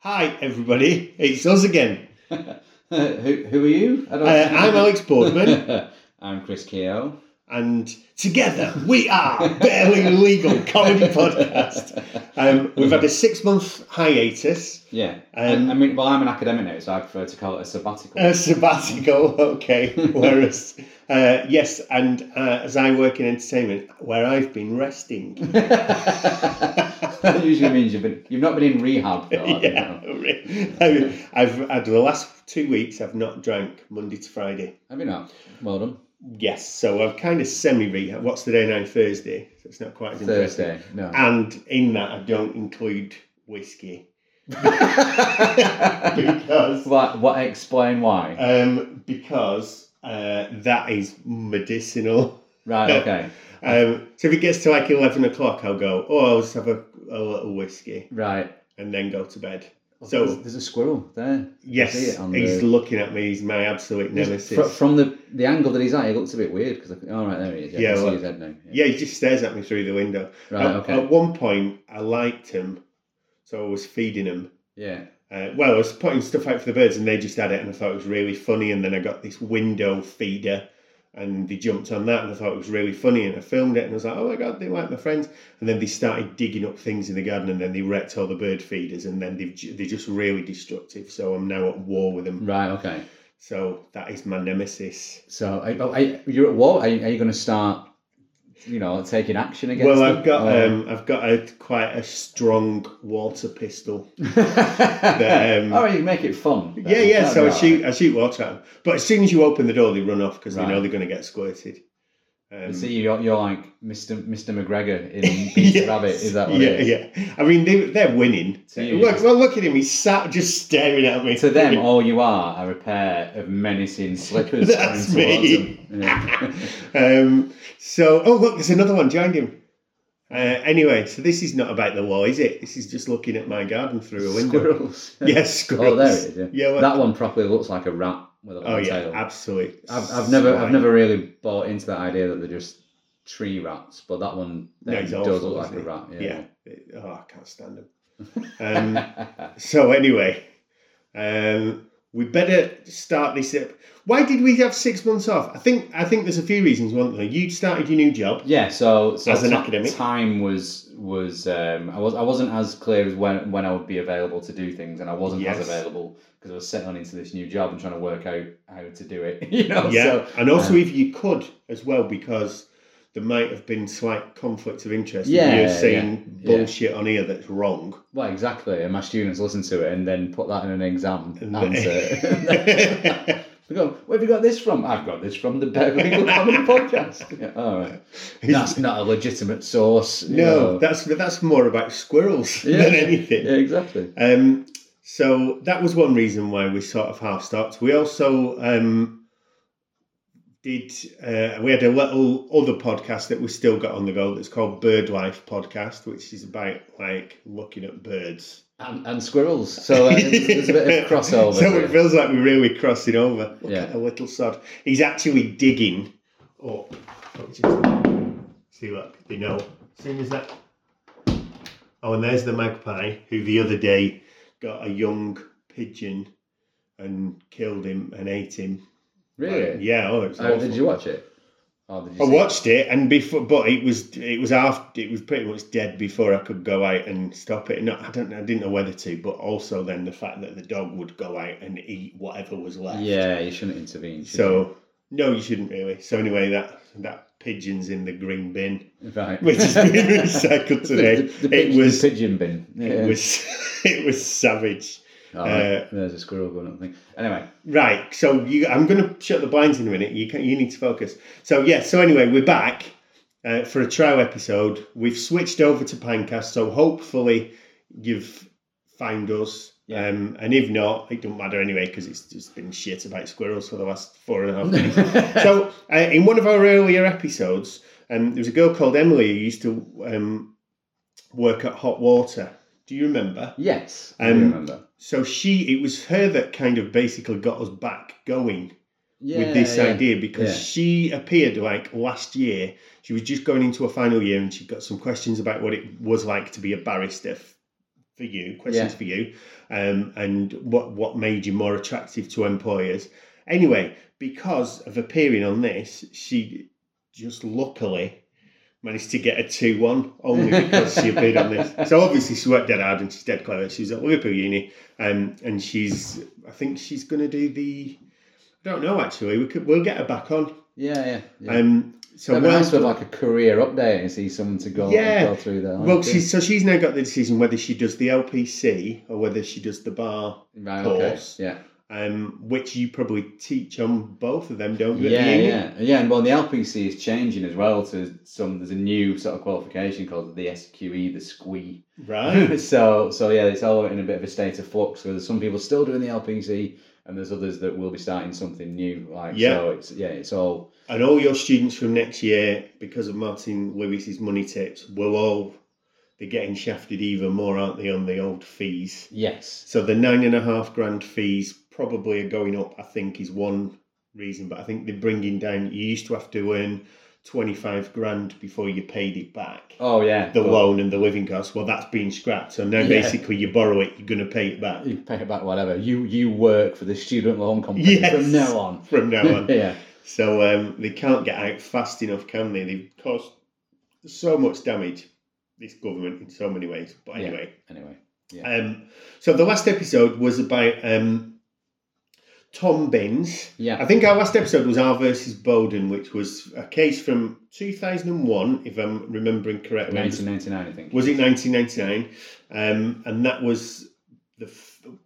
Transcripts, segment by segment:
Hi, everybody. It's us again. who, who are you? I Uh, I'm Alex Boardman, I'm Chris Keogh. and together we are Barely Legal Comedy Podcast. Um, we've had a six month hiatus, Yeah. Um, I, I mean, well, I'm an academic now, so I prefer to call it a sabbatical. a sabbatical, okay. Whereas, uh, yes, and uh, as I work in entertainment, where I've been resting. That usually means you've been you've not been in rehab. Though, yeah, I've, I've had the last two weeks, I've not drank Monday to Friday. Have you not? Well done. Yes, so I've kind of semi rehab. What's the day now? Thursday, so it's not quite as interesting. Thursday. No. And in that, I don't include whiskey because what? What? Explain why. um, because uh, that is medicinal. right. Okay. Um, so if it gets to like eleven o'clock, I'll go. Oh, I'll just have a, a little whiskey Right. and then go to bed. there's, So there's a squirrel there. yes, see it on he's the- looking at me. He's my absolute nemesis. Fr- from the the angle that he's at, he looks a bit weird because. Oh right, there he is. Yeah, Yeah, well- see his head now. yeah, he just stares at me through the window. Right. At- Okay. At one point, I liked him, so I was feeding him. Yeah. Uh, well, I was putting stuff out for the birds, and they just had it, and I thought it was really funny. And then I got this window feeder, and they jumped on that, and I thought it was really funny. And I filmed it, and I was like, "Oh my god, they like my friends." And then they started digging up things in the garden, and then they wrecked all the bird feeders, and then they've they're just really destructive. So I'm now at war with them. Right. Okay. So that is my nemesis. So, are, oh, you're at war. Are you, are you going to start, you know, taking action against Well, them? I've got um, I've got a quite a strong water pistol. oh, um, you make it fun. Yeah, yeah. That'd So I shoot, alright. I shoot water at them. But as soon as you open the door, they run off because they know they're going to get squirted. Um, See, you're, you're like Mr. Mr. McGregor in Peter yes. Rabbit. Is that what yeah, it is? yeah. I mean, they, they're winning. You, look, just- well, look at him. He's sat just staring at me. To them, all you are are a pair of menacing slippers. That's me. um, so, oh look, there's another one joined him. Uh, anyway, so this is not about the war, is it? This is just looking at my garden through a window. Squirrels. Yes, squirrels. Oh, there it is. Yeah. Yeah, well- that one properly looks like a rat with a long Oh yeah, tail. absolutely. I've, I've never, I've never really bought into that idea that they're just tree rats, but that one No, does awful, look like a rat. Yeah. Yeah. Oh, I can't stand them. Um, so anyway, um, we better start this up. Why did we have six months off? I think I think there's a few reasons, weren't there? You'd started your new job. Yeah, so, so As an ti- academic? time was was um, I was I wasn't as clear as when when I would be available to do things, and I wasn't Yes. as available because I was settling on into this new job and trying to work out how to do it. You know, Yeah, so and also uh, if you could as well, because there might have been slight conflicts of interest. Yeah, you're saying yeah, yeah. bullshit on here that's wrong. well, exactly. And my students listen to it and then put that in an exam And answer. They go, where have you got this from? I've got this from the Barely Legal Comedy Podcast. Yeah, all right. That's not a legitimate source. no, know. that's that's more about squirrels Yeah. than anything. Yeah, exactly. Um, so that was one reason why we sort of half stopped. We also um, did uh, we had a little other podcast that we still got on the go that's called Bird Life Podcast, which is about like looking at birds. And, and squirrels. So uh, there's, there's a bit of crossover. so it feels like we're really crossing over. Look Yeah. at the little sod. He's actually digging up. See, look, you know, as soon as that. Oh, and there's the magpie who the other day got a young pigeon and killed him and ate him. Really? Yeah. Oh, it was Oh, uh, awful. did you watch it? Oh, I see it? watched it, and before, but it was it was after it was pretty much dead before I could go out and stop it. No, I don't, I didn't know whether to, but also then the fact that the dog would go out and eat whatever was left. Yeah, you shouldn't intervene. should So no, you shouldn't really. So anyway, that that pigeon's in the green bin, right. which has been recycled today. The, the, the, it pigeon, was the pigeon bin. Yeah. it was it was savage. Oh, uh, There's a squirrel going up thing. Anyway, Right. So you, I'm going to shut the blinds in a minute. You can, you need to focus. So yeah. So anyway, we're back uh, for a trial episode. We've switched over to Pinecast, so hopefully you've found us. Yeah. Um, and if not, it doesn't matter anyway because it's just been shit about squirrels for the last four and a half minutes. so uh, in one of our earlier episodes, um, there was a girl called Emily who used to um, work at Hot Water. Do you remember? yes, I Um, remember. So she, it was her that kind of basically got us back going Yeah, with this yeah. idea because yeah. she appeared like last year. She was just going into a final year and she got some questions about what it was like to be a barrister f- for you, questions for you, um, and what what made you more attractive to employers. Anyway, because of appearing on this, she just luckily managed to get a 2 1 only because she appeared on this. So obviously she worked dead hard and she's dead clever. She's at Liverpool Uni um, and she's, I think she's going to do the, I don't know actually, we could, we'll get her back on. Yeah, yeah. yeah. Um, so It'd be nice to like a career update and see someone to go, Yeah. go through there. well, she's, so she's now got the decision whether she does the LPC or whether she does the bar, right, okay. course. Yeah. Um, which you probably teach on both of them, don't you? Yeah, yeah, yeah. And well, the LPC is changing as well to some. There's a new sort of qualification called the SQE, the SQE. Right. so, so yeah, it's all in a bit of a state of flux. So there's some people still doing the LPC, and there's others that will be starting something new. Like, Yeah. so it's yeah, it's all And all your students from next year, because of Martin Lewis's money tips, will all they're getting shafted even more, aren't they, on the old fees? yes, So the nine and a half grand fees probably are going up. I think is one reason, but I think they're bringing down. You used to have to earn twenty five grand before you paid it back. oh yeah, The loan and the living costs. Well, that's been scrapped. So now Yeah. basically you borrow it, you're going to pay it back You pay it back whatever. You you work for the student loan company Yes. from now on. from now on. yeah, So um, they can't get out fast enough, can they? They've caused so much damage, this government, in so many ways. But Yeah. anyway, anyway. um, so the last episode was about um, Tom Binns. Yeah. I think our last episode was R versus Bowden, which was a case from 2001, if I'm remembering correctly. 1999, I think. Was it 1999? Um, and that was the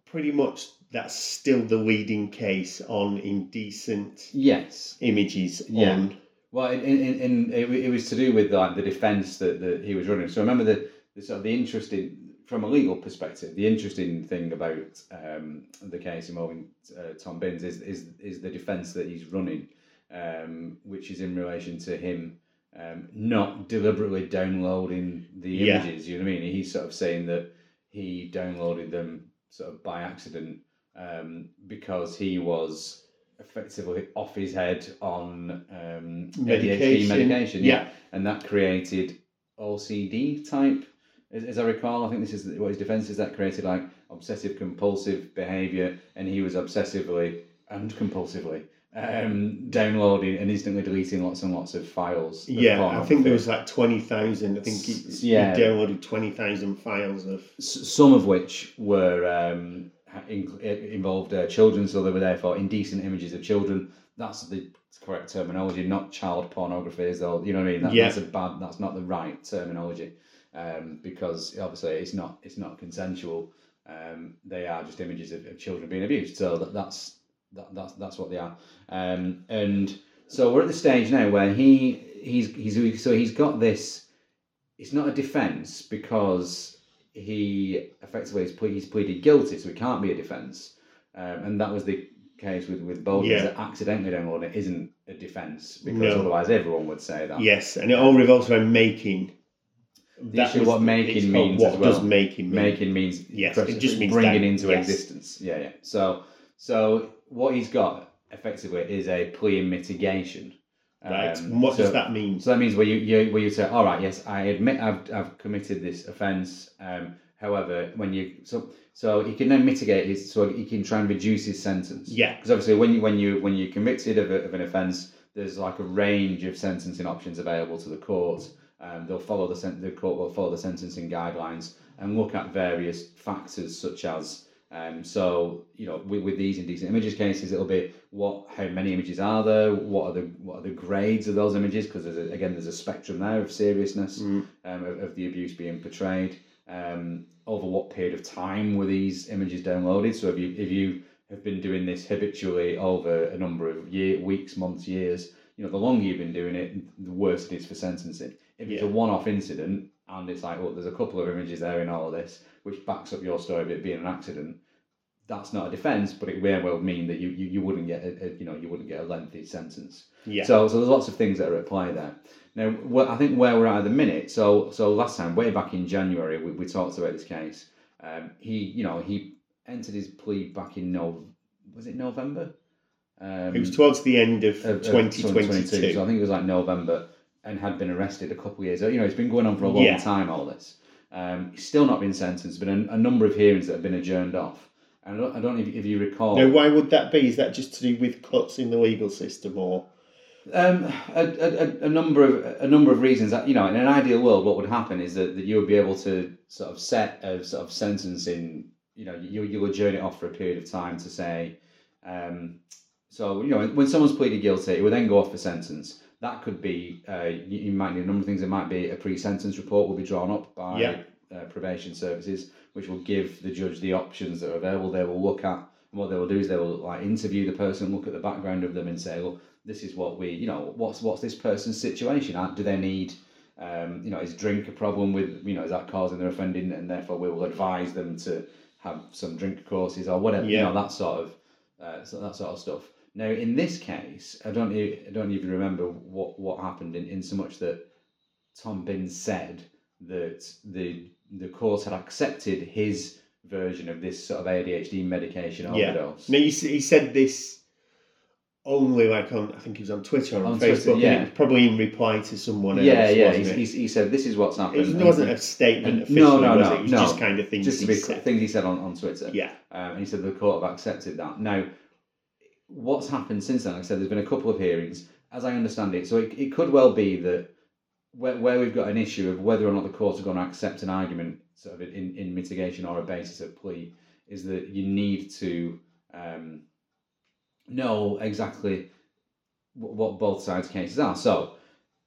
pretty much that's still the leading case on indecent Yes. images Yeah. on Well, in, in, in it, it was to do with like the defence that, that he was running. So I remember the, the sort of the interesting from a legal perspective, the interesting thing about um, the case involving uh, Tom Binns is, is is the defence that he's running, um, which is in relation to him um, not deliberately downloading the Yeah. images. You know what I mean? He's sort of saying that he downloaded them sort of by accident um, because he was effectively off his head on um, ADHD Medication. medication. Yeah. and that created OCD type. As, as I recall, I think this is what his defence is. That created like obsessive compulsive behaviour, and he was obsessively and compulsively um, downloading and instantly deleting lots and lots of files. of Yeah, I think there was like 20,000. I think he, S- he yeah. downloaded 20,000 files of. S- some of which were um, in, involved uh, children, so they were therefore indecent images of children. That's the correct terminology, not child pornography. Is though you know what I mean? That, Yeah. That's a bad. That's not the right terminology, um, because obviously it's not. It's not consensual. Um, they are just images of, of children being abused. So that, that's that, that's that's what they are. Um, and so we're at the stage now where he he's he's so he's got this. It's not a defence because he effectively has ple- he's pleaded guilty, so it can't be a defence. Um, and that was the case with with Bowden. Yeah. That accidentally downloading it isn't a defence because No. otherwise everyone would say that. Yes, and it all revolves around making. The issue what making means What as well. does making mean? Making means Yes, it just means bringing into yes. existence. Yeah, yeah. So so what he's got effectively is a plea in mitigation. Right. Um, what does that mean? So that means where you, you where you say, all right, yes, I admit I've, I've committed this offence. Um, however, when you so so he can then mitigate his so he can try and reduce his sentence. Yeah. Because obviously, when you when you when you're convicted of, a, of an offence, there's like a range of sentencing options available to the court. Um, they'll follow the sen- the court will follow the sentencing guidelines and look at various factors such as um, so you know with, with these indecent images cases it'll be what how many images are there? What are the what are the grades of those images? Because there's a, again there's a spectrum there of seriousness Mm. um, of, of the abuse being portrayed. Um, over what period of time were these images downloaded? So if you if you have been doing this habitually over a number of year, weeks months years you know the longer you've been doing it the worse it is for sentencing if it's a one-off incident and it's like well there's a couple of images there in all of this which backs up your story of it being an accident that's not a defence, but it may well mean that you, you, you wouldn't get a, a you know you wouldn't get a lengthy sentence. Yeah. So so there's lots of things that are at play there. Now, well, I think where we're at at the minute. So so last time, way back in January, we, we talked about this case. Um, he you know he entered his plea back in no was it November? Um, it was towards the end of, of- of 2022. So I think it was like November, and had been arrested a couple of years. Ago you know, it's been going on for a long Yeah. time. All this, Um, he's still not been sentenced. Been a, a number of hearings that have been adjourned off. And I don't, I don't know if, if you recall. Now, why would that be? Is that just to do with cuts in the legal system, or Um, a, a, a number of a number of reasons. That, you know, in an ideal world, what would happen is that, that you would be able to sort of set a sort of sentencing. You know, you you'll adjourn it off for a period of time to say. Um, so you know, when someone's pleaded guilty, it will then go off for sentence. That could be uh, you, you might need a number of things. It might be a pre-sentence report will be drawn up by Yeah. uh, probation services, which will give the judge the options that are available. They will look at and what they will do is they will like interview the person, look at the background of them, and say, well, this is what we, you know, what's what's this person's situation? Do they need, um, you know, is drink a problem with, you know, is that causing their offending, and therefore we will advise them to have some drink courses or whatever, you know, that sort of, uh, so that sort of stuff. Now, in this case, I don't, I don't even remember what what happened in, in so much that Tom Binns said that the the court had accepted his version of this sort of ADHD medication yeah? overdose. No, he, he said this only like on I think he was on Twitter or on, On Facebook, Twitter, yeah. and it was probably in reply to someone else. yeah, yeah. He, he, said this is what's happened. it wasn't a statement officially, no, no, no, it? It was no. just kind of things just to he be said. things he said on, on Twitter. Yeah, Um, and he said the court have accepted that. Now, what's happened since then? Like I said, there's been a couple of hearings, as I understand it. So it, it could well be that where, where we've got an issue of whether or not the courts are going to accept an argument sort of in, in mitigation or a basis of plea is that you need to um, know exactly wh- what both sides' cases are. So,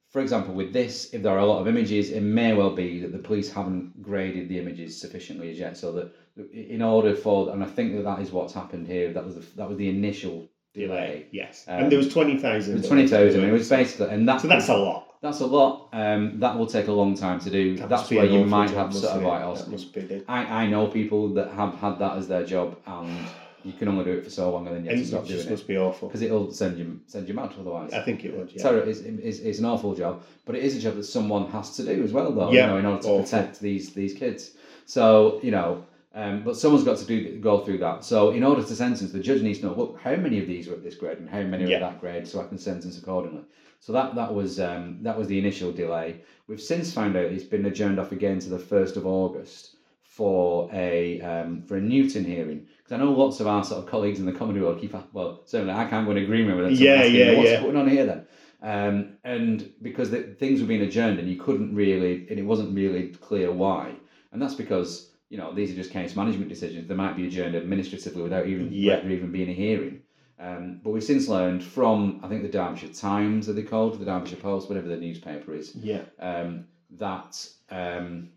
for example, with this, if there are a lot of images, it may well be that the police haven't graded the images sufficiently as yet. So that in order for, and I think that that is what's happened here. That was the, that was the initial delay. yes, Um, and there was twenty thousand. Twenty thousand. It was basically, and that so that's a lot. that's a lot. Um, that will take a long time to do. That That's where you might have sort of like. That also- must be I, I know people that have had that as their job, and you can only do it for so long, and then you have and to stop doing it must be awful. because it'll send you send you mad otherwise. I think it would. Yeah. Terror is, is, is an awful job, but it is a job that someone has to do as well, though. Yeah, you know, in order to awful. protect these these kids. So you know, um, but someone's got to do go through that. So in order to sentence, the judge needs to know look how many of these are at this grade and how many are Yeah. at that grade, so I can sentence accordingly. So that that was um, that was the initial delay. We've since found out it's been adjourned off again to the first of August for a um, for a Newton hearing. Because I know lots of our sort of colleagues in the comedy world keep well certainly I can't go in agreement with them. so Yeah, yeah, What's yeah. going on here then? Um, and because the, things were being adjourned and you couldn't really, and it wasn't really clear why. And that's because you know these are just case management decisions. They might be adjourned administratively without even Yeah. there even being a hearing. Um, but we've since learned from I think the Derbyshire Times, are they called the Derbyshire Post, whatever the newspaper is, Yeah. um, that um,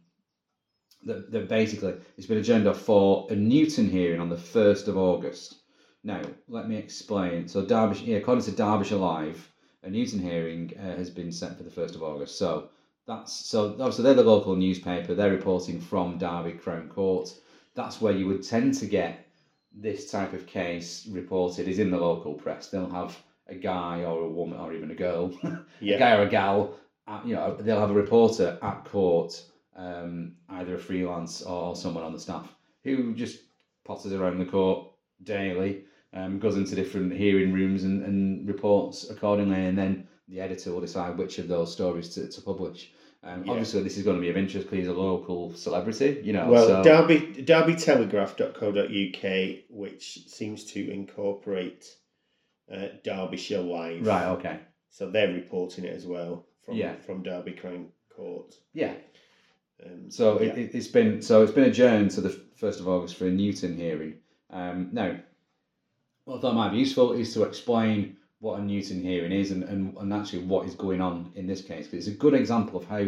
that, that basically it's been adjourned off for a Newton hearing on the first of August. Now, let me explain. So, Derbyshire, yeah, according to Derbyshire Live, a Newton hearing uh, has been set for the first of August. So that's so obviously they're the local newspaper. They're reporting from Derby Crown Court. That's where you would tend to get this type of case reported. Is in the local press. They'll have a guy or a woman or even a girl a guy or a gal, uh, you know, they'll have a reporter at court, um, either a freelance or someone on the staff, who just potters around the court daily, um, goes into different hearing rooms and, and reports accordingly, and then the editor will decide which of those stories to, to publish. Um, Yeah. Obviously, this is going to be of interest because he's a local celebrity, you know. Well, so, Derby derbytelegraph.co.uk, which seems to incorporate uh, Derbyshire Live. right, okay, So they're reporting it as well from Yeah. from Derby Crown Court. yeah. Um, So yeah. it, it's been so it's been adjourned to the first of August for a Newton hearing. Um, now, what I thought might be useful is to explain what a Newton hearing is and, and, and actually what is going on in this case because it's a good example of how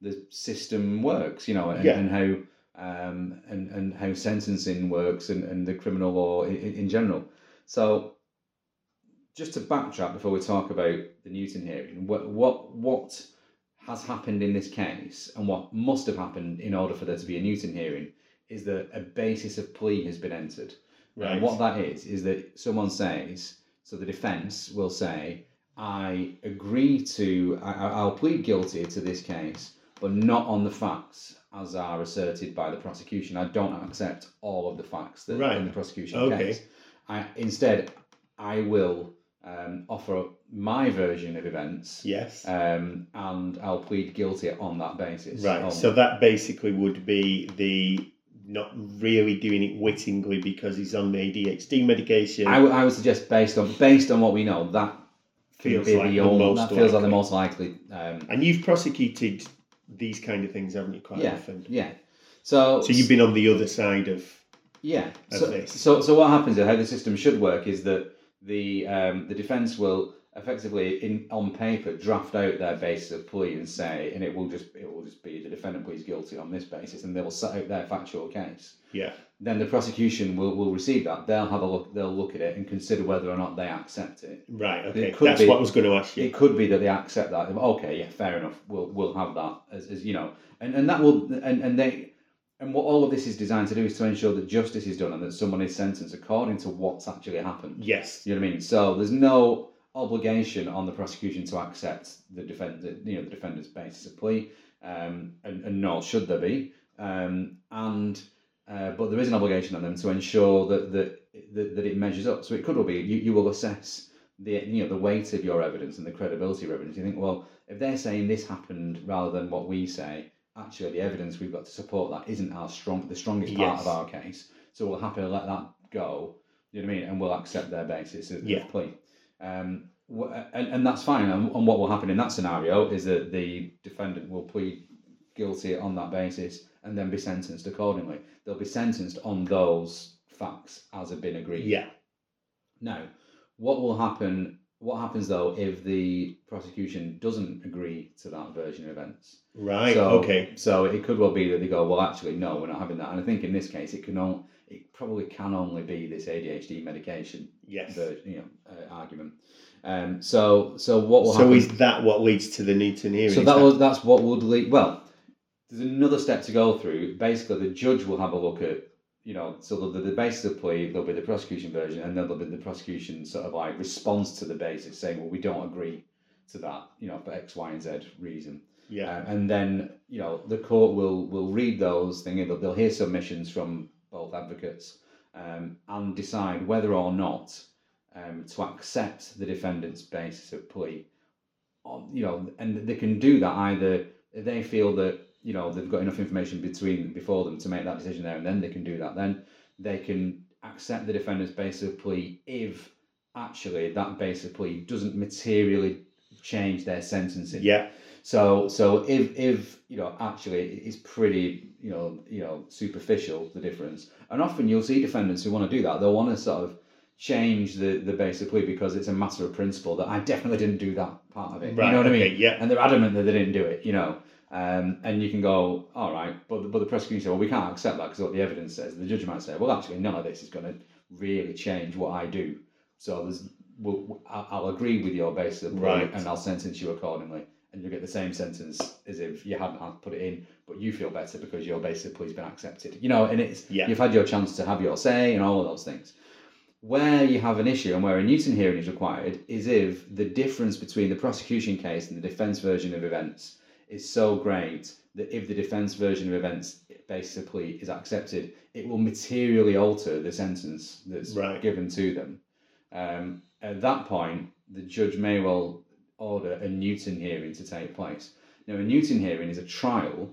the system works, you know, and, Yeah. and how um, and, and how sentencing works and, and the criminal law in, in general. So, just to backtrack before we talk about the Newton hearing, what what what has happened in this case and what must have happened in order for there to be a Newton hearing is that a basis of plea has been entered. Right. And what that is is that someone says, so the defence will say, I agree to, I, I- I'll plead guilty to this case, but not on the facts as are asserted by the prosecution. I don't accept all of the facts that Right. in the prosecution Okay. case. I, instead, I will um, offer my version of events, Yes. um, and I'll plead guilty on that basis. Right. only. So that basically would be the not really doing it wittingly because he's on the ADHD medication. I, would- suggest based on based on what we know that Feels like the the most that feels like the likely. most likely. Um, and you've prosecuted these kind of things, haven't you, quite yeah, often? yeah. So So you've been on the other side of Yeah. of So, this. so, so what happens? How the system should work is that the um, the defence will effectively, in on paper, draft out their basis of plea and say, and it will just it will just be the defendant pleads guilty on this basis, and they will set out their factual case. yeah. Then the prosecution will, will receive that. They'll have a look. They'll look at it and consider whether or not they accept it. Right. Okay. could That's be- what I was going to ask you. It could be that they accept that. Okay, yeah, fair enough. We'll we'll have that as, as you know, and and that will and and they and what all of this is designed to do is to ensure that justice is done and that someone is sentenced according to what's actually happened. Yes. You know what I mean? So there's no obligation on the prosecution to accept the defend the, you know the defendant's basis of plea, um, and, and nor should there be. Um, and uh, but there is an obligation on them to ensure that that that, that it measures up. So it could well be you, you will assess the you know the weight of your evidence and the credibility of evidence. You think, well, if they're saying this happened rather than what we say, actually the evidence we've got to support that isn't our strong the strongest part Yes. of our case. So we'll happily let that go. You know what I mean? And we'll accept their basis of, of Yeah. plea. Um, and, and that's fine. And, and what will happen in that scenario is that the defendant will plead guilty on that basis and then be sentenced accordingly. They'll be sentenced on those facts as have been agreed. Yeah. Now, what will happen? What happens though if the prosecution doesn't agree to that version of events? Right. So, okay. So it could well be that they go, well, actually, no, we're not having that. And I think in this case, it can only, it probably can only be this ADHD medication Yes. you know, uh, argument. Um, so so what will So happen? is that what leads to the Newton hearing? So Is that was that's what would lead. Well, there's another step to go through. Basically, the judge will have a look at you know, so the, the basis of plea, there'll be the prosecution version, and then there'll be the prosecution sort of like response to the basis, saying, well, we don't agree to that, you know, for X, Y, and Z reason. Yeah. Uh, and then you know the court will will read those things. They'll, they'll hear submissions from both advocates um, and decide whether or not um, to accept the defendant's basis of plea. You know, and they can do that either they feel that you know they've got enough information between before them to make that decision there, and then they can do that. Then they can accept the defendant's basis of plea if actually that basis of plea doesn't materially change their sentencing. Yeah. So so if if you know actually it's pretty you know you know superficial the difference, and often you'll see defendants who want to do that. They'll want to sort of change the the basic plea because it's a matter of principle that I definitely didn't do that part of it. Right. you know what okay. I mean? Yeah. And they're adamant that they didn't do it. You know. Um, and you can go, all right, but but the prosecution say, well, we can't accept that because what the evidence says. The judge might say, well, actually, none of this is going to really change what I do. So there's, we'll, I'll agree with your basis of plea Right. and I'll sentence you accordingly and you'll get the same sentence as if you hadn't had put it in, but you feel better because your basic plea's been accepted. You know, and it's Yeah. you've had your chance to have your say and all of those things. Where you have an issue and where a Newton hearing is required is if the difference between the prosecution case and the defence version of events is so great that if the defence version of events basically is accepted, it will materially alter the sentence that's Right. given to them. Um, at that point, the judge may well order a Newton hearing to take place. Now, a Newton hearing is a trial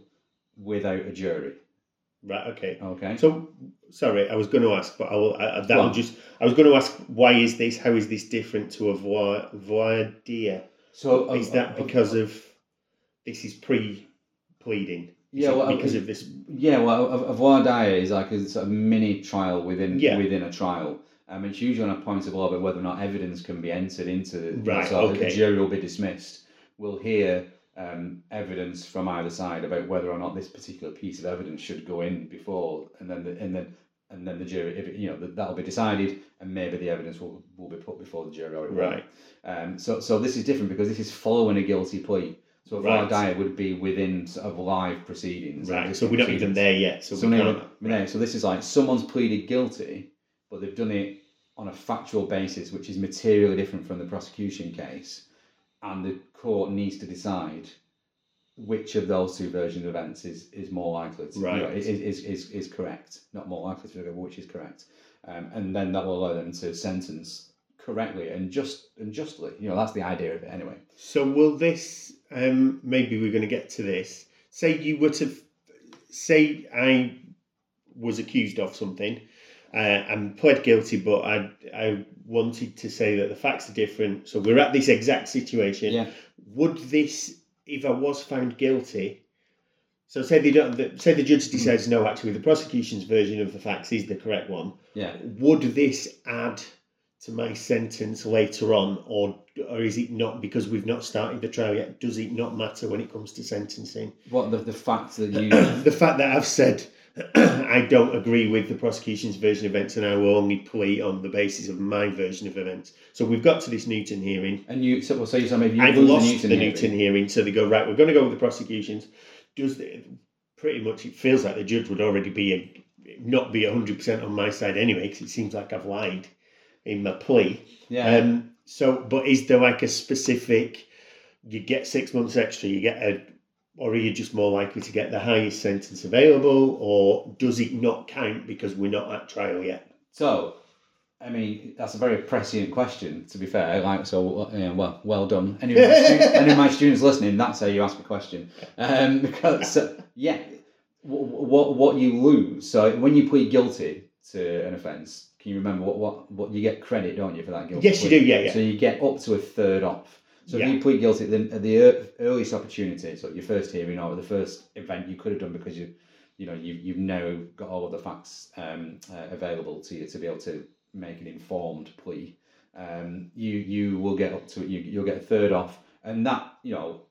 without a jury. Right. Okay. Okay. So, sorry, I was going to ask, but I will. I, that will just. I was going to ask, why is this? How is this different to a voir, voir dire? so uh, Is that uh, because of this is pre-pleading? Yeah, well, uh, because it- of this. Yeah, well, a, a voir dire is like a sort of mini trial within Yeah. within a trial. Um, it's usually on a point of law about whether or not evidence can be entered into. Right, So okay. The jury will be dismissed. We'll hear um, evidence from either side about whether or not this particular piece of evidence should go in before, and then the, and then and then the jury, if it, you know, that that'll be decided, and maybe the evidence will, will be put before the jury. Right. Um, so, so this is different because this is following a guilty plea. So a Right. dire would be within sort of live proceedings. Right. So we're not even there yet. So, So, we can't. no, so this is like someone's pleaded guilty, but they've done it on a factual basis, which is materially different from the prosecution case, and the court needs to decide which of those two versions of events is, is more likely to you know, is, is, is, is correct, not more likely to, which is correct. Um, and then that will allow them to sentence correctly and just and justly. You know, that's the idea of it anyway. So will this? Um, maybe we're going to get to this. Say you were to, say I was accused of something, uh, and pled guilty, but I I wanted to say that the facts are different. So we're at this exact situation. Yeah. Would this, if I was found guilty? So say they don't. The, say the judge decides no. Actually, the prosecution's version of the facts is the correct one. Yeah. Would this add to my sentence later on, or or is it not because we've not started the trial yet? Does it not matter when it comes to sentencing? What the the fact that you the fact that I've said I don't agree with the prosecution's version of events and I will only plea on the basis of my version of events. So we've got to this Newton hearing. and you so, so you tell me if you I've lost the Newton, the hearing- Newton hearing, so they go right. We're going to go with the prosecution's. Does the, pretty much it feels like the judge would already be a, not be hundred percent on my side anyway, because it seems like I've lied in my plea. Yeah. Um. So, but is there like a specific? You get six months extra. You get a, or are you just more likely to get the highest sentence available, or does it not count because we're not at trial yet? So, I mean, that's a very prescient question. To be fair, like so, yeah, well, well done. Any of, any of my students listening, that's how you ask a question. Um, because uh, yeah, what what you lose. So when you plead guilty to an offence, can you remember what what what you get credit, don't you, for that guilty? Yes, you do, yeah, yeah. So you get up to a third off. So Yeah. if you plead guilty at the, at the earliest opportunity, so your first hearing or the first event you could have done because you, you know, you you've now got all of the facts um, uh, available to you to be able to make an informed plea. Um, you you will get up to you you'll get a third off, and that you know,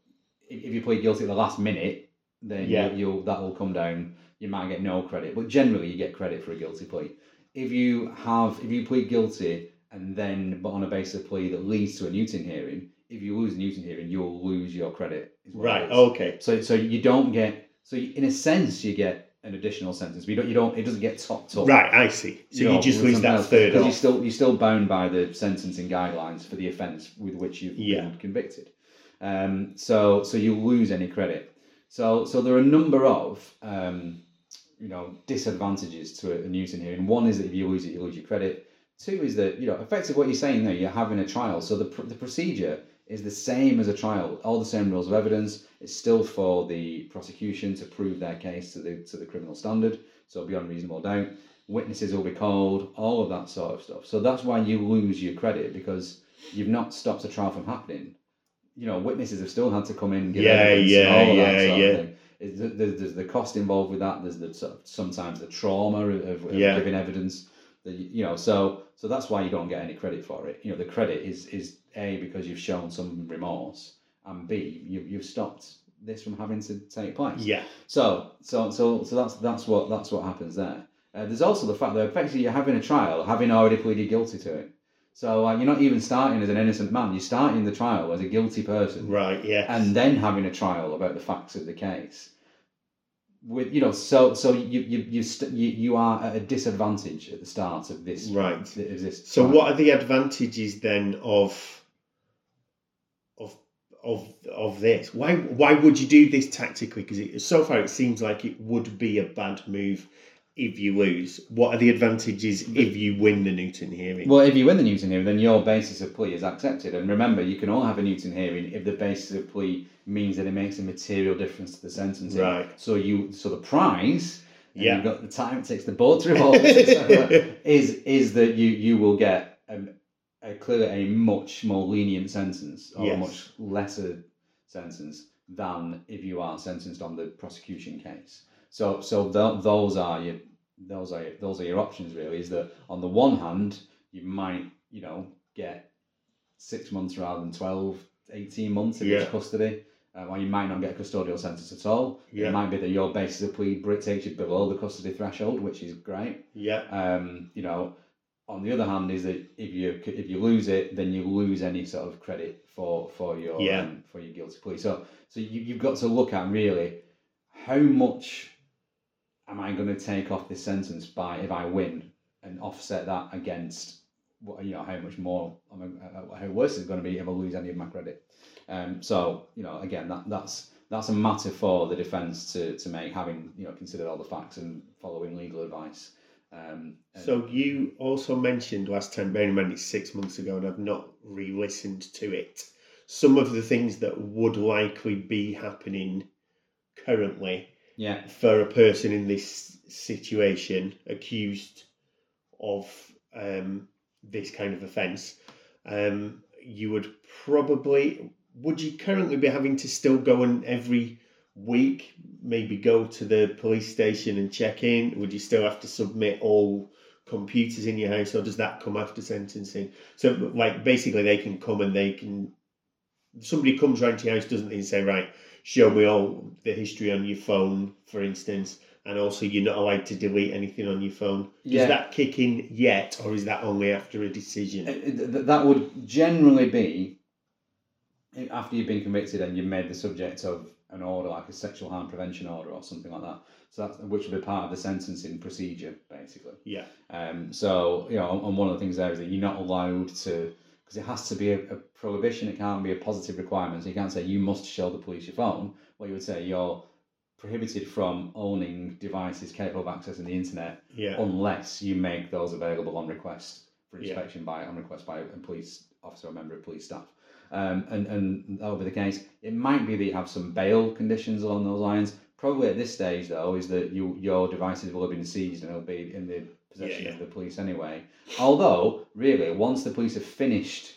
if, if you plead guilty at the last minute, then Yeah. you, you'll that will come down. You might get no credit, but generally you get credit for a guilty plea. If you have if you plead guilty and then but on a basis of plea that leads to a Newton hearing, if you lose Newton hearing, you'll lose your credit. is what it Right. Okay. So so you don't get so you, in a sense you get an additional sentence, but you don't you don't it doesn't get topped up. Right. I see. So you, know, just lose that else, third because you're still you're still bound by the sentencing guidelines for the offence with which you've Yeah. been convicted. Um, so so you lose any credit. So so there are a number of um, you know disadvantages to a, a Newton hearing. One is that if you lose it, you lose your credit. Two is that you know effectively what you're saying there, you're having a trial. So the pr- the procedure is the same as a trial. All the same rules of evidence. It's still for the prosecution to prove their case to the to the criminal standard. So beyond reasonable doubt, witnesses will be called, all of that sort of stuff. So that's why you lose your credit because you've not stopped a trial from happening. You know, witnesses have still had to come in, and give Yeah, evidence, yeah, all of yeah, that sort yeah. of thing. There's, there's the cost involved with that. There's the sort of, sometimes the trauma of, of Yeah. giving evidence. That you know, so so that's why you don't get any credit for it. You know, the credit is is a because you've shown some remorse, and b you you've stopped this from having to take place. Yeah. So, so, so, so that's that's what that's what happens there. Uh, there's also the fact that effectively you're having a trial, having already pleaded guilty to it. So uh, you're not even starting as an innocent man. You're starting the trial as a guilty person, Right. Yeah. and then having a trial about the facts of the case. With you know, so so you you you st- you, you are at a disadvantage at the start of this Right. of this. So trial. what are the advantages then of of of this? Why why would you do this tactically? Because so far it seems like it would be a bad move if you lose. What are the advantages mm. if you win the Newton hearing? Well, if you win the Newton hearing, then your basis of plea is accepted. And remember, you can all have a Newton hearing if the basis of plea means that it makes a material difference to the sentencing. Right. So you, so the prize, and Yeah. you've got the time it takes the board to revolve, uh, is is that you you will get a, a clearly a much more lenient sentence or a much lesser sentence than if you are sentenced on the prosecution case. So so th- those are your those are those are your options really. Is that on the one hand you might you know get six months rather than 12, 18 months in Yeah. each custody. Uh, or you might not get a custodial sentence at all. Yeah. It might be that your basis of plea takes you below the custody threshold, which is great. yeah. Um, you know, on the other hand, is that if you if you lose it, then you lose any sort of credit for for your Yeah. um, for your guilty plea. So so you you've got to look at really how much am I going to take off this sentence by if I win and offset that against what you know how much more uh, how worse it's going to be if I lose any of my credit. Um, so you know again that that's that's a matter for the defence to, to make, having you know considered all the facts and following legal advice. Um, So you also mentioned last time, bearing in mind it's six months ago, and I've not re-listened to it. Some of the things that would likely be happening currently yeah, for a person in this situation accused of um, this kind of offence, um, you would probably would you currently be having to still go and every week maybe go to the police station and check in? Would you still have to submit all computers in your house, or does that come after sentencing? So, like, basically, they can come and they can. Somebody comes round to your house, doesn't they, and say, right, show me all the history on your phone, for instance, and also you're not allowed to delete anything on your phone. Yeah. Is that kick in yet, or is that only after a decision? Uh, that would generally be after you've been convicted and you're made the subject of an order like a sexual harm prevention order or something like that. So that's which would be part of the sentencing procedure, basically. Yeah, Um, so you know, and one of the things there is that you're not allowed to because it has to be a, a prohibition. It can't be a positive requirement. So you can't say you must show the police your phone. What you would say you're prohibited from owning devices capable of accessing the internet yeah, unless you make those available on request for Yeah. inspection by on request by a police officer or member of police staff. Um, and, and that will be the case. It might be that you have some bail conditions along those lines. Probably at this stage, though, is that you your devices will have been seized and will be in the possession Yeah, of the police anyway. Although, really, once the police have finished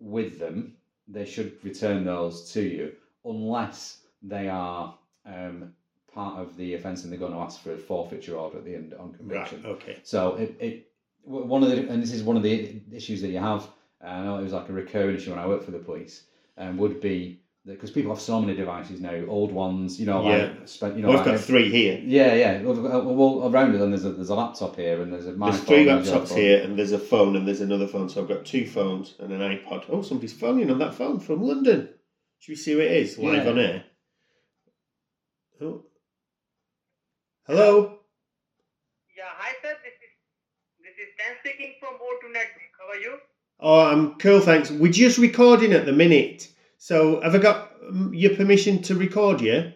with them, they should return those to you, unless they are um, part of the offence and they're going to ask for a forfeiture order at the end on conviction. right, okay, So it, it one of the and this is one of the issues that you have. Uh, I know it was like a recurring issue when I worked for the police, um, would be that because people have so many devices now, old ones, you know, Yeah. like spent, you know, well, I've like, got three here. yeah, yeah. Well, well, well, around it, then there's a there's a laptop here, and there's a There's microphone. three there's your laptops phone. here, and there's a phone, and there's another phone. So I've got two phones and an iPod. Oh, somebody's phoning on that phone from London. Should we see who it is live Yeah. on air? Oh, hello. Yeah, hi sir. This is this is Dan speaking from O2 Network. How are you? Oh, I'm cool, thanks. We're just recording at the minute. So have I got um, your permission to record you?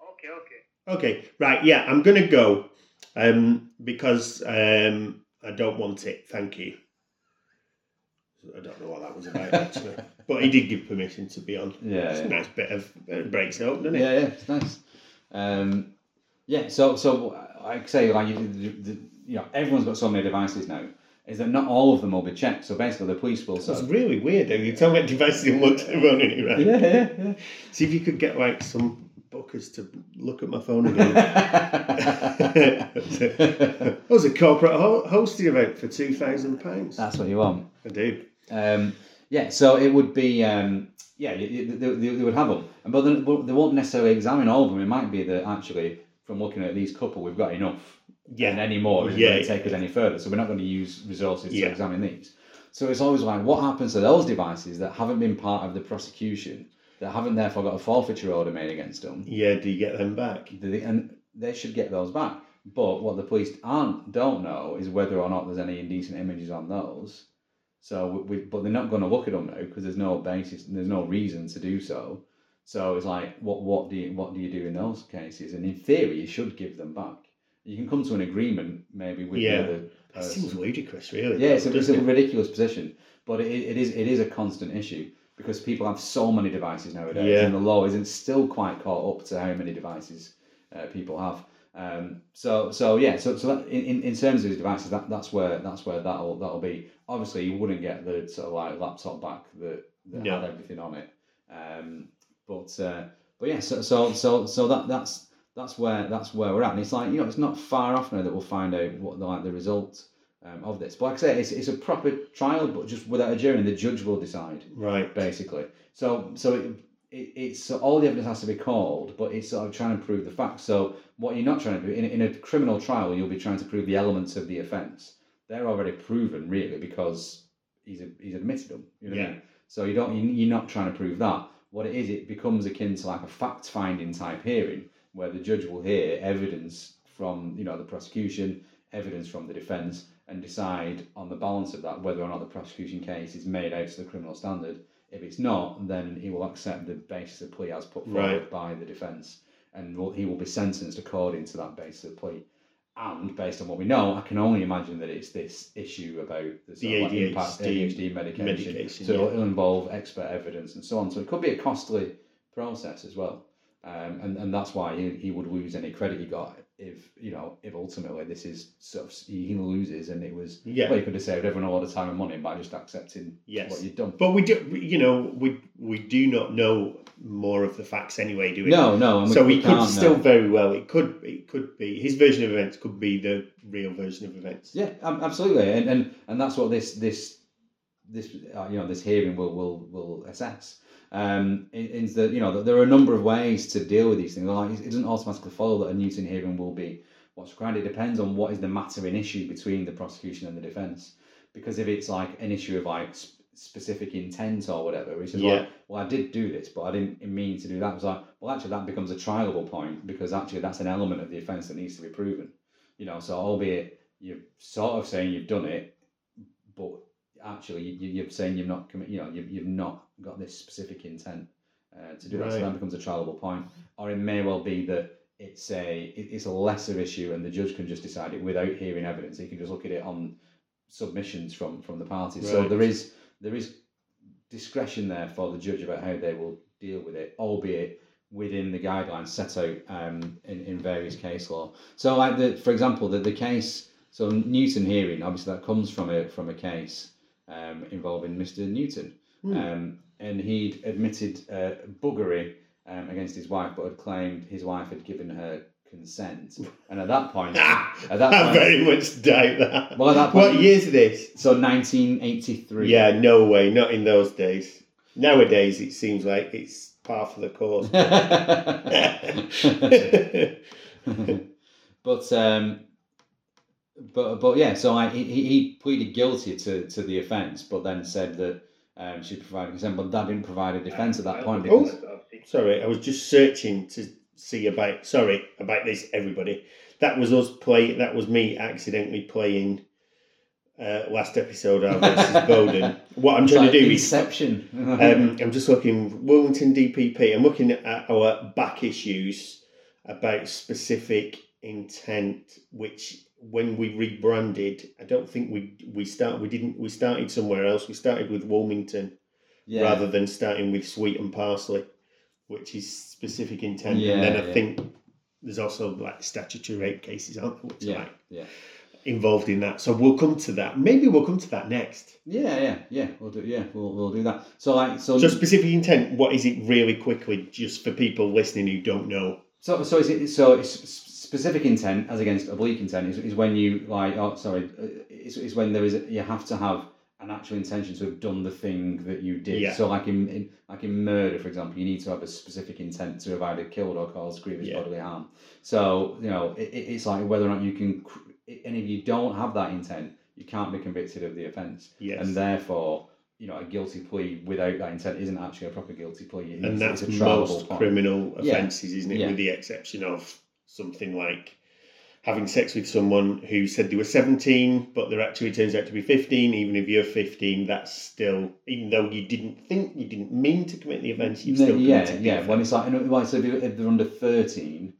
Okay, okay. Okay, right, yeah, I'm gonna go. Um, because um, I don't want it. Thank you. I don't know what that was about actually, but he did give permission to be on. Yeah, It's yeah. a nice bit of it breaks it up, doesn't it? Yeah, yeah, it's nice. Um, yeah, so so like I say, like you, the, the, you know, everyone's got so many devices now. Is that not all of them will be checked? So basically, the police will. It's So, really weird. though. You tell me devices and look at phone anyway. yeah, yeah, yeah. See if you could get like some bookers to look at my phone again. that was a corporate ho- hosting event for two thousand pounds. That's what you want. I do. Um, yeah, so it would be, um, yeah, you- you- they, they, they would have them, and but then- but they won't necessarily examine all of them. It might be that actually, from looking at these couple, we've got enough, Yeah. and any more isn't Yeah, going to take us any further. So we're not going to use resources Yeah. to examine these. So it's always like, what happens to those devices that haven't been part of the prosecution, that haven't therefore got a forfeiture order made against them? Yeah. Do you get them back? They- and they should get those back. But what the police aren't don't know is whether or not there's any indecent images on those. So, we, we, but they're not going to look at them now because there's no basis, there's no reason to do so. So it's like, what what do you what do you do in those cases? And in theory, you should give them back. You can come to an agreement maybe with Yeah. the other That person. seems ludicrous, really. Yeah, it's a, it's a it? ridiculous position, but it, it is it is a constant issue because people have so many devices nowadays, Yeah. and the law isn't still quite caught up to how many devices uh, people have. Um, so so yeah, so so that, in, in- in terms of these devices, that, that's where that's where that'll that'll be. Obviously, you wouldn't get the sort of like laptop back that, that No. had everything on it. Um, but uh, but yeah, so so so so that that's that's where that's where we're at, and it's like you know it's not far off now that we'll find out what the, like the result um, of this. But like I say, it's, it's a proper trial, but just without a jury, and the judge will decide Right. basically. So so it, it, it's so all the evidence has to be called, but it's sort of trying to prove the facts. So what you're not trying to do in, a- in a criminal trial, you'll be trying to prove the elements of the offence. They're already proven, really, because he's a, he's admitted them. You know what I Yeah. mean? So you don't you- you're not trying to prove that. What it is, it becomes akin to like a fact finding type hearing where the judge will hear evidence from you know the prosecution, evidence from the defence, and decide on the balance of that whether or not the prosecution case is made out to the criminal standard. If it's not, then he will accept the basis of plea as put forward Right. by the defence, and will, he will be sentenced according to that basis of plea. and based on what we know, I can only imagine that it's this issue about the, The of like impact ADHD ADHD medication. medication, so yeah. it'll involve expert evidence and so on. So it could be a costly process as well. Um, and, and that's why he, he would lose any credit he got if you know if ultimately this is sort of he loses and it was Yeah. well you could have saved everyone a lot of time and money by just accepting Yes. what you'd done. But we do, you know, we we do not know more of the facts anyway, do we? No, no, so we we could still very well. It could it could be his version of events could be the real version of events. Yeah, absolutely, and and and that's what this this this uh, you know this hearing will will will assess. Um, in, in that you know that there are a number of ways to deal with these things. Like it doesn't automatically follow that a Newton hearing will be what's required. It depends on what is the matter in issue between the prosecution and the defence. Because if it's like an issue of like specific intent or whatever, which is Yeah. like, well, I did do this, but I didn't mean to do that. It was like, well, actually, that becomes a trialable point because actually that's an element of the offence that needs to be proven. You know, so albeit you're sort of saying you've done it, but actually you, you're saying you've not commit, you know, you've, you've not got this specific intent uh, to do that. So Right. that becomes a trialable point. Or it may well be that it's a it's a lesser issue and the judge can just decide it without hearing evidence. He can just look at it on submissions from from the parties. So there is there is discretion there for the judge about how they will deal with it, albeit within the guidelines set out um, in, in various case law. So, like the, for example, the, the case, so Newton hearing, obviously that comes from a from a case um, involving Mr. Newton, Hmm. um, and he'd admitted uh, buggery um, against his wife, but had claimed his wife had given her consent, and at that point, at that I point, very much doubt that. Well, at that what point- year's this? so 1983. Yeah, no way, not in those days. Nowadays, it seems like it's par for the course. but um, but but yeah, so I, he, he pleaded guilty to, to the offence, but then said that um, she provided consent, but that didn't provide a defence at that point because Sorry, I was just searching to see about. Sorry about this, everybody. That was us play. That was me accidentally playing uh, last episode of versus Bowden. What I'm it's trying like to do is Inception. um, I'm just looking Woolmington DPP. I'm looking at our back issues about specific intent, which when we rebranded, I don't think we we start we didn't we started somewhere else. We started with Woolmington yeah. rather than starting with Sweet and Parsley, which is specific intent. Yeah, and then I yeah. think there's also like statutory rape cases, aren't there, which are yeah, like yeah, involved in that. So we'll come to that. Maybe we'll come to that next. yeah, yeah, yeah. We'll do. Yeah, we'll, we'll do that. So like so So specific intent, what is it really quickly, just for people listening who don't know? So, so is it so? It's specific intent as against oblique intent is, is when you like. Oh, sorry, uh, is, is when there is you have to have an actual intention to have done the thing that you did. Yeah. So, like in, in like in murder, for example, you need to have a specific intent to have either killed or caused grievous Yeah. bodily harm. So, you know, it, it- it's like whether or not you can, and if you don't have that intent, you can't be convicted of the offence, Yes. and therefore. You know, a guilty plea without that intent isn't actually a proper guilty plea. It's- and that's it's a most point. criminal Yeah. offences, isn't it? Yeah. With the exception of something like having sex with someone who said they were 17, but there actually turns out to be 15. Even if you're 15, that's still, even though you didn't think, you didn't mean to commit the offence, you've No, still yeah, yeah. When it's like, well, so if, they're under thirteen,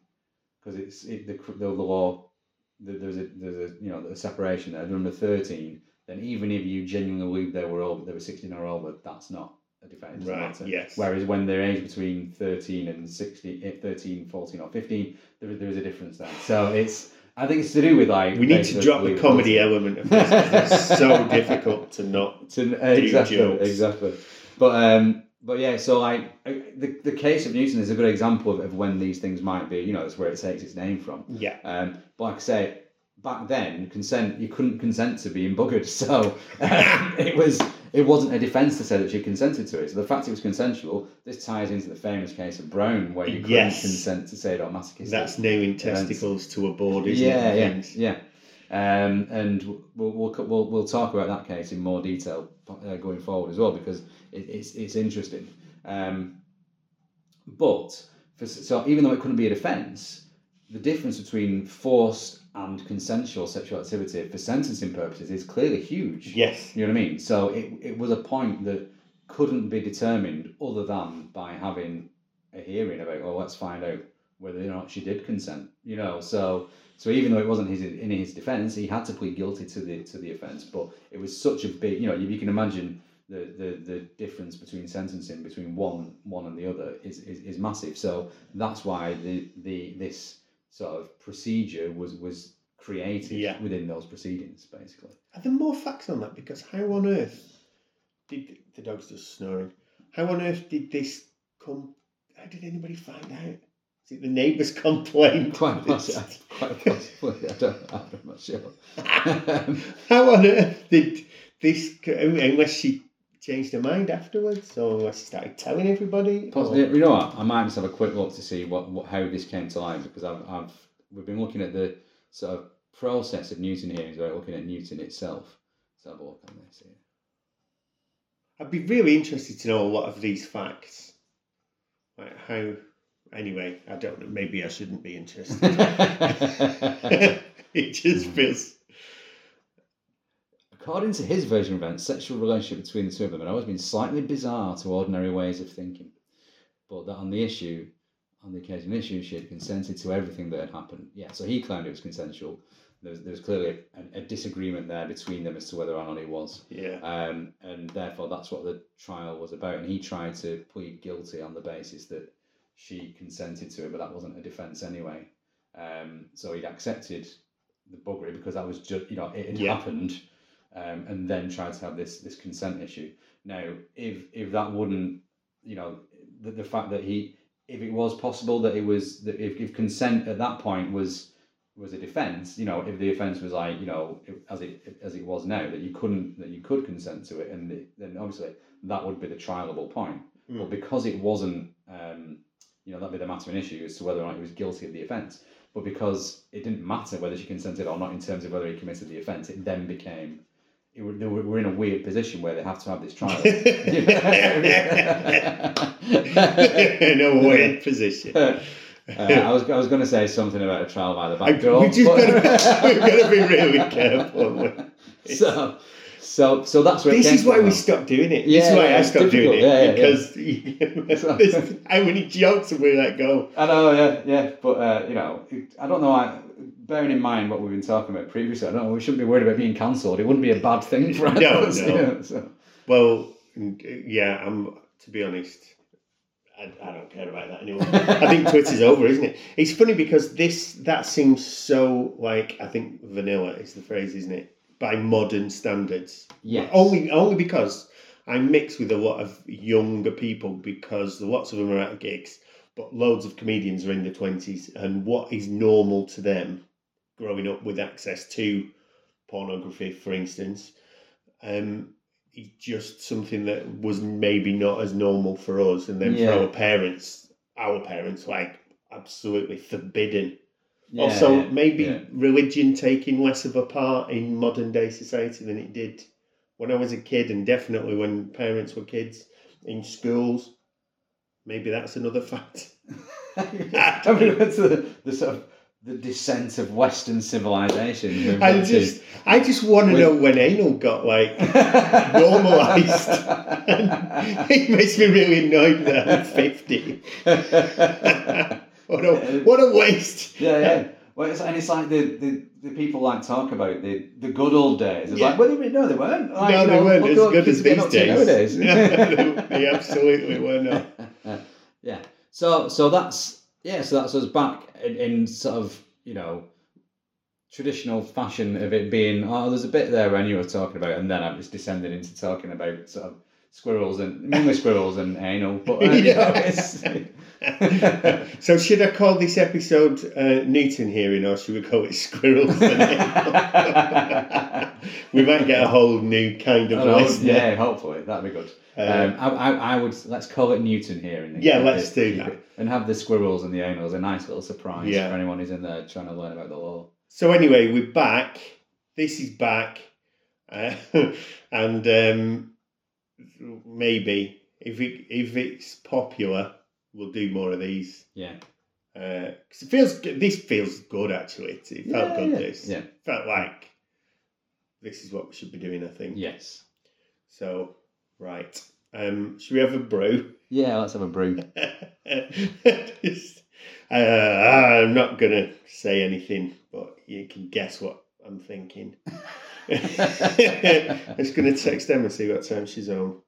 because it's it, the, the the law, there's a there's a you know a separation there. They're under thirteen, then even if you genuinely believe they were over, they were sixteen or older, that's not a. Right, matter. yes. Whereas when they're aged between 13 and 16, eh, 13, 14 or 15, there, there is a difference there. So it's, I think it's to do with like. we need to drop the comedy element of this. It's so difficult to not. to, exactly, jokes. exactly. But um, but yeah, so like uh, the the case of Newton is a good example of, of when these things might be. You know, that's where it takes its name from. Yeah. Um, but like I say, back then, consent you couldn't consent to being buggered, so um, it was it wasn't a defence to say that she consented to it. So the fact it was consensual, this ties into the famous case of Brown, where you couldn't Yes. consent to say sadomasochistic. That's nailing testicles to a board, isn't yeah, it? yeah, Things. yeah. Um, and we'll, we'll we'll we'll talk about that case in more detail uh, going forward as well because it, it's it's interesting. Um, but for, so even though it couldn't be a defence, the difference between forced and consensual sexual activity for sentencing purposes is clearly huge. Yes. You know what I mean? So it, it was a point that couldn't be determined other than by having a hearing about, well, let's find out whether or not she did consent. You know, so So even though it wasn't his in his defence, he had to plead guilty to the to the offence. But it was such a big, you know, you, you can imagine the, the, the difference between sentencing between one one and the other is, is, is massive. So that's why the the this sort of procedure was was created Yeah. within those proceedings, basically. Are there more facts on that? Because how on earth did the dog's just snoring? How on earth did this come? How did anybody find out? Is it the neighbours complained? Quite possibly. Quite possibly. I don't. Know. I'm not sure. How on earth did this? Unless she changed her mind afterwards, or unless she started telling everybody. Pos- or- You know what? I might just have a quick look to see what, what how this came to life because I've, I've we've been looking at the sort of process of Newton hearings without looking at Newton itself. Let's have a look on this here. I'd be really interested to know a lot of these facts. Like how. Anyway, I don't know. Maybe I shouldn't be interested. it just feels. According to his version of events, sexual relationship between the two of them had always been slightly bizarre to ordinary ways of thinking, but that on the issue, on the occasion issue, she had consented to everything that had happened. Yeah, so he claimed it was consensual. There was, there was clearly a, a disagreement there between them as to whether or not it was. Yeah. Um, and therefore, that's what the trial was about. And he tried to plead guilty on the basis that she consented to it, but that wasn't a defence anyway. Um, so he'd accepted the buggery because that was just, you know, it had Yeah. happened, um, and then tried to have this this consent issue. Now, if if that wouldn't, you know, the, the fact that he, if it was possible that it was, that if, if consent at that point was was a defence, you know, if the offence was like, you know, as it as it was now, that you couldn't that you could consent to it, and the, then obviously that would be the trialable point. Mm. But because it wasn't, um, you know, that'd be the matter of an issue as to whether or not he was guilty of the offence. But because it didn't matter whether she consented or not in terms of whether he committed the offence, it then became. It, they were, we're in a weird position where they have to have this trial. in a weird position. Uh, I was I was going to say something about a trial by the back door. We just but... we've got to be really careful. so, so, so that's where it This is why we stopped doing it. Yeah, this is why yeah, I stopped doing it. Yeah, yeah, because there's how many jokes have we let go? I know, yeah, yeah, but uh, you know, I don't know. I, bearing in mind what we've been talking about previously, I don't know. We shouldn't be worried about being cancelled. It wouldn't be a bad thing for us. no. you know, so. Well, yeah, I'm. To be honest, I, I don't care about that anymore. I think Twitter's over, isn't it? It's funny because this that seems so like I think vanilla is the phrase, isn't it? By modern standards. Yes. Only only because I mix with a lot of younger people because lots of them are at gigs, but loads of comedians are in their twenties, and what is normal to them, growing up with access to pornography, for instance, um, just something that was maybe not as normal for us, and then Yeah. for our parents, our parents, like absolutely forbidden. Yeah, also, yeah, maybe religion taking less of a part in modern day society than it did when I was a kid, and definitely when parents were kids in schools. Maybe that's another fact. I mean, it's the, the sort of the descent of Western civilization. I just, I just want to We- know when anal got like normalised. it makes me really annoyed that I'm fifty. what a what a waste. Yeah, yeah. Well, it's, and it's like the, the, the people like talk about the, the good old days. It's Yeah. like, well, they, no, they weren't. Like, no, you they know, weren't as good as these days. No, they, they absolutely were not. yeah. So so that's yeah. So that's us back in, in sort of you know traditional fashion of it being oh there's a bit there when you were talking about and then I was descending into talking about sort of squirrels and mainly squirrels and anal but uh, it's, so should I call this episode uh, Newton hearing or should we call it squirrels? we might get a whole new kind of listener. yeah hopefully that'd be good Um, um, I, I, I would let's call it Newton here Yeah, let's it- do that. it- and have the squirrels and the anals a nice little surprise Yeah. for anyone who's in there trying to learn about the law So anyway, we're back. This is back, uh, and um, maybe if it if it's popular, we'll do more of these. yeah Because it feels good. This feels good actually. It, it felt Yeah, good. yeah, This yeah. felt like this is what we should be doing. I think. yes So right, um, should we have a brew? yeah let's have a brew Just- Uh, I'm not gonna say anything, but you can guess what I'm thinking. I'm just gonna text Emma and see what time she's home.